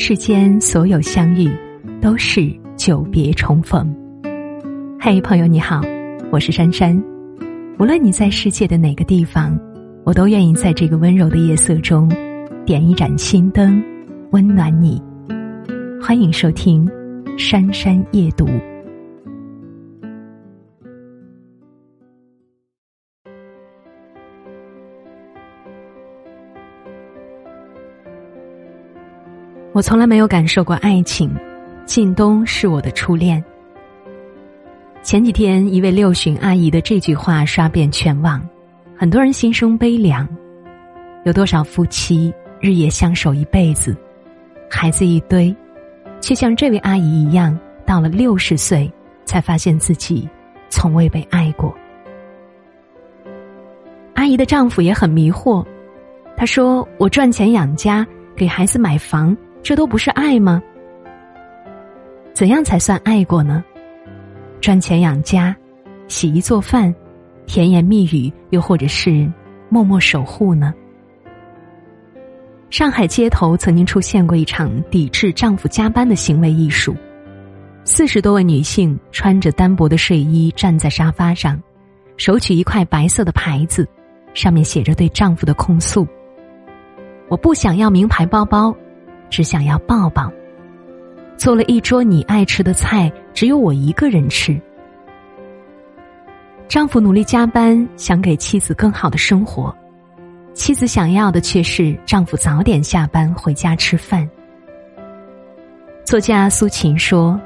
世间所有相遇，都是久别重逢。嘿，朋友你好，我是珊珊。无论你在世界的哪个地方，我都愿意在这个温柔的夜色中，点一盏心灯，温暖你。欢迎收听《珊珊夜读》。我从来没有感受过爱情，靳东是我的初恋。前几天，一位六旬阿姨的这句话刷遍全网，很多人心生悲凉。有多少夫妻日夜相守一辈子，孩子一堆，却像这位阿姨一样，到了六十岁才发现自己从未被爱过。阿姨的丈夫也很迷惑，他说：“我赚钱养家，给孩子买房。”这都不是爱吗？怎样才算爱过呢？赚钱养家，洗衣做饭，甜言蜜语，又或者是默默守护呢？上海街头曾经出现过一场抵制丈夫加班的行为艺术，四十多位女性穿着单薄的睡衣站在沙发上，手取一块白色的牌子，上面写着对丈夫的控诉：“我不想要名牌包包。”只想要抱抱。做了一桌你爱吃的菜，只有我一个人吃。丈夫努力加班，想给妻子更好的生活，妻子想要的却是丈夫早点下班回家吃饭。作家苏秦说：“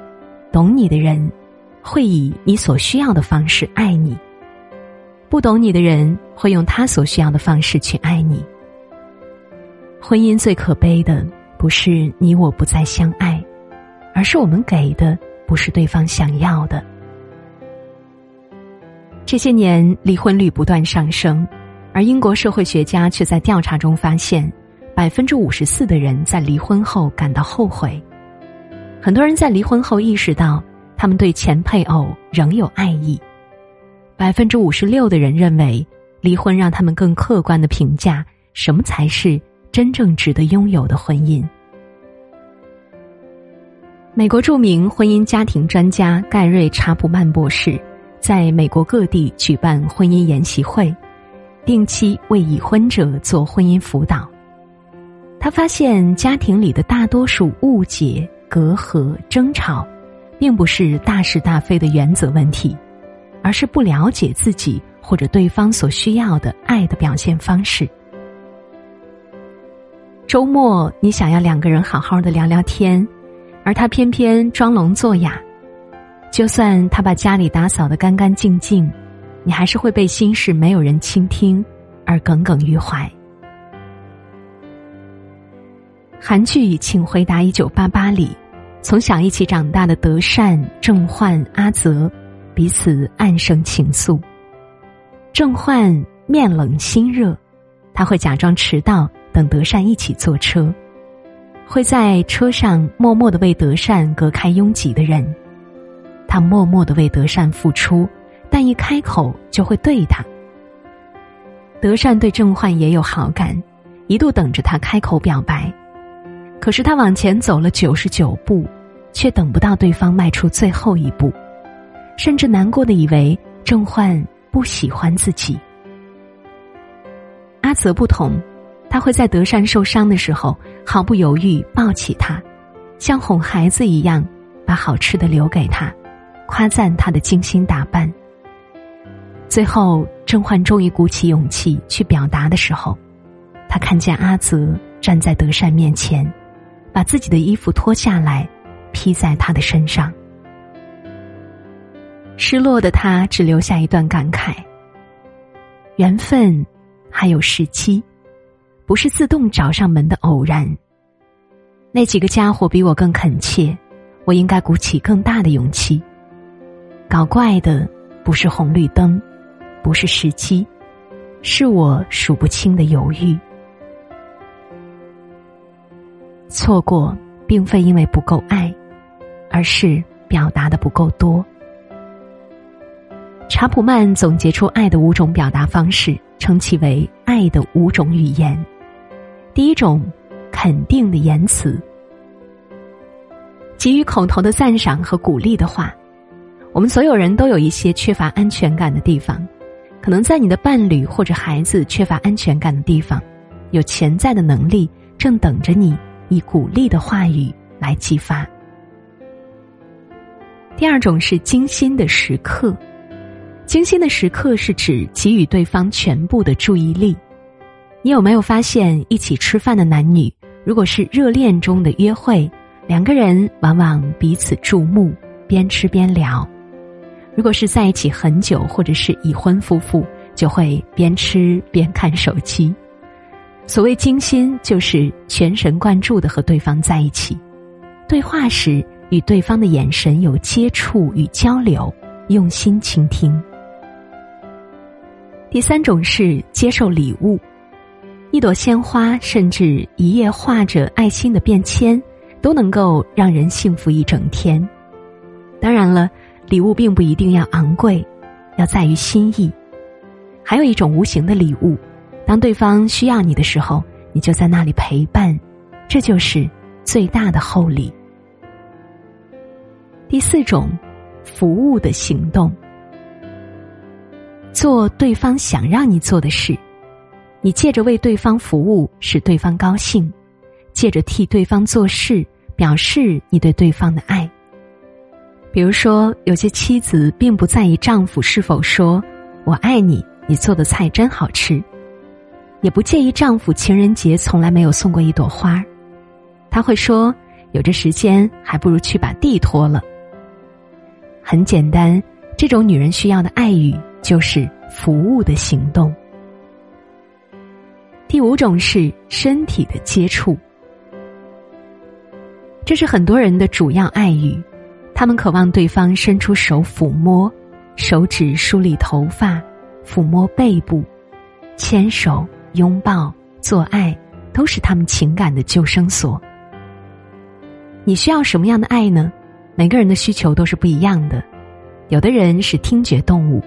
懂你的人，会以你所需要的方式爱你；不懂你的人，会用他所需要的方式去爱你。”婚姻最可悲的。不是你我不再相爱，而是我们给的不是对方想要的。这些年离婚率不断上升，而英国社会学家却在调查中发现，百分之五十四的人在离婚后感到后悔。很多人在离婚后意识到，他们对前配偶仍有爱意。百分之五十六的人认为，离婚让他们更客观的评价什么才是。真正值得拥有的婚姻。美国著名婚姻家庭专家盖瑞·查普曼博士在美国各地举办婚姻研习会，定期为已婚者做婚姻辅导。他发现，家庭里的大多数误解、隔阂、争吵，并不是大是大非的原则问题，而是不了解自己或者对方所需要的爱的表现方式。周末，你想要两个人好好的聊聊天，而他偏偏装聋作哑。就算他把家里打扫的干干净净，你还是会被心事没有人倾听而耿耿于怀。韩剧《请回答一九八八》里，从小一起长大的德善、郑焕、阿泽，彼此暗生情愫。郑焕面冷心热，他会假装迟到。等德善一起坐车，会在车上默默的为德善隔开拥挤的人。他默默的为德善付出，但一开口就会对他。德善对郑焕也有好感，一度等着他开口表白，可是他往前走了九十九步，却等不到对方迈出最后一步，甚至难过的以为郑焕不喜欢自己。阿泽不同。他会在德善受伤的时候毫不犹豫抱起他，像哄孩子一样把好吃的留给他，夸赞他的精心打扮。最后，郑焕终于鼓起勇气去表达的时候，他看见阿泽站在德善面前，把自己的衣服脱下来披在他的身上。失落的他只留下一段感慨：缘分还有时机。不是自动找上门的偶然。那几个家伙比我更恳切，我应该鼓起更大的勇气。搞怪的不是红绿灯，不是时机，是我数不清的犹豫。错过并非因为不够爱，而是表达的不够多。查普曼总结出爱的五种表达方式，称其为“爱的五种语言”。第一种，肯定的言辞，给予口头的赞赏和鼓励的话。我们所有人都有一些缺乏安全感的地方，可能在你的伴侣或者孩子缺乏安全感的地方，有潜在的能力正等着你以鼓励的话语来激发。第二种是精心的时刻，精心的时刻是指给予对方全部的注意力。你有没有发现，一起吃饭的男女，如果是热恋中的约会，两个人往往彼此注目，边吃边聊；如果是在一起很久或者是已婚夫妇，就会边吃边看手机。所谓精心，就是全神贯注的和对方在一起，对话时。与对方的眼神有接触与交流，用心倾听。第三种是接受礼物，一朵鲜花，甚至一页画着爱心的便签，都能够让人幸福一整天。当然了，礼物并不一定要昂贵，要在于心意。还有一种无形的礼物，当对方需要你的时候，你就在那里陪伴，这就是最大的厚礼。第四种，服务的行动，做对方想让你做的事，你借着为对方服务使对方高兴，借着替对方做事表示你对对方的爱。比如说，有些妻子并不在意丈夫是否说“我爱你”，你做的菜真好吃，也不介意丈夫情人节从来没有送过一朵花儿，他会说：“有这时间，还不如去把地拖了。”很简单，这种女人需要的爱语就是服务的行动。第五种是身体的接触，这是很多人的主要爱语，他们渴望对方伸出手抚摸，手指梳理头发，抚摸背部，牵手、拥抱、做爱，都是他们情感的救生索。你需要什么样的爱呢？每个人的需求都是不一样的，有的人是听觉动物，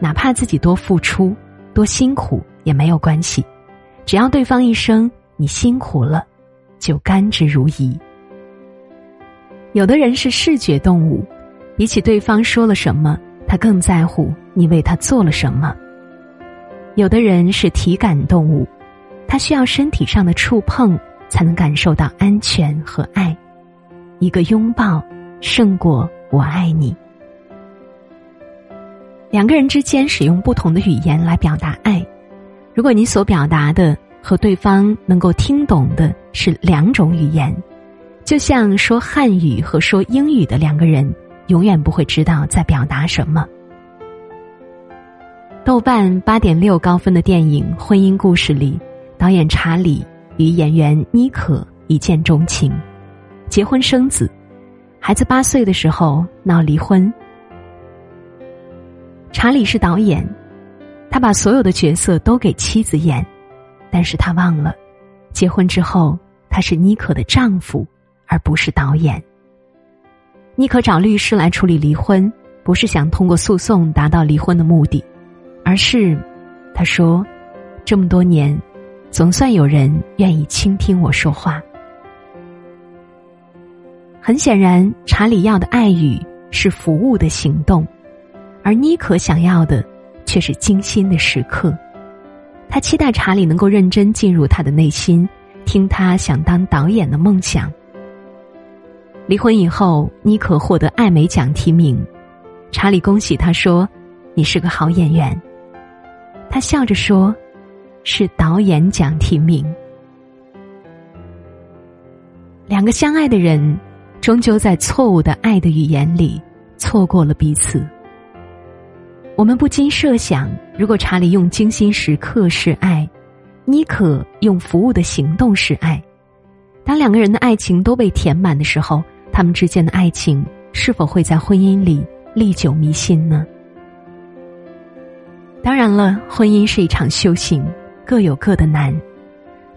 哪怕自己多付出、多辛苦也没有关系，只要对方一声“你辛苦了”，就甘之如饴。有的人是视觉动物，比起对方说了什么，他更在乎你为他做了什么。有的人是体感动物，他需要身体上的触碰才能感受到安全和爱，一个拥抱。胜过我爱你。两个人之间使用不同的语言来表达爱，如果你所表达的和对方能够听懂的是两种语言，就像说汉语和说英语的两个人，永远不会知道在表达什么。豆瓣八点六高分的电影《婚姻故事》里，导演查理与演员妮可一见钟情，结婚生子。孩子八岁的时候闹离婚，查理是导演，他把所有的角色都给妻子演，但是他忘了，结婚之后他是妮可的丈夫，而不是导演。妮可找律师来处理离婚，不是想通过诉讼达到离婚的目的，而是，他说，这么多年，总算有人愿意倾听我说话。很显然，查理要的爱语是服务的行动，而妮可想要的却是精心的时刻。他期待查理能够认真进入他的内心，听他想当导演的梦想。离婚以后，妮可获得艾美奖提名，查理恭喜他说：“你是个好演员。”他笑着说：“是导演奖提名。”两个相爱的人。终究在错误的爱的语言里错过了彼此。我们不禁设想，如果查理用精心时刻是爱，妮可用服务的行动是爱，当两个人的爱情都被填满的时候，他们之间的爱情是否会在婚姻里历久弥新呢？当然了，婚姻是一场修行，各有各的难。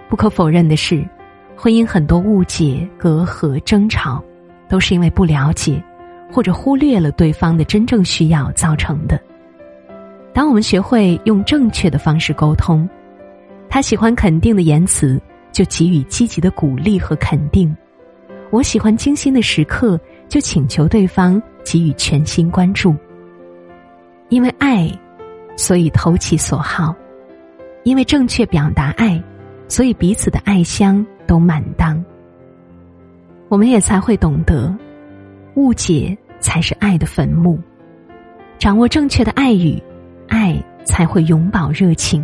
不可否认的是，婚姻很多误解、隔阂、争吵。都是因为不了解，或者忽略了对方的真正需要造成的。当我们学会用正确的方式沟通，他喜欢肯定的言辞，就给予积极的鼓励和肯定；我喜欢精心的时刻，就请求对方给予全心关注。因为爱，所以投其所好；因为正确表达爱，所以彼此的爱香都满当。我们也才会懂得，误解才是爱的坟墓。掌握正确的爱语，爱才会永葆热情。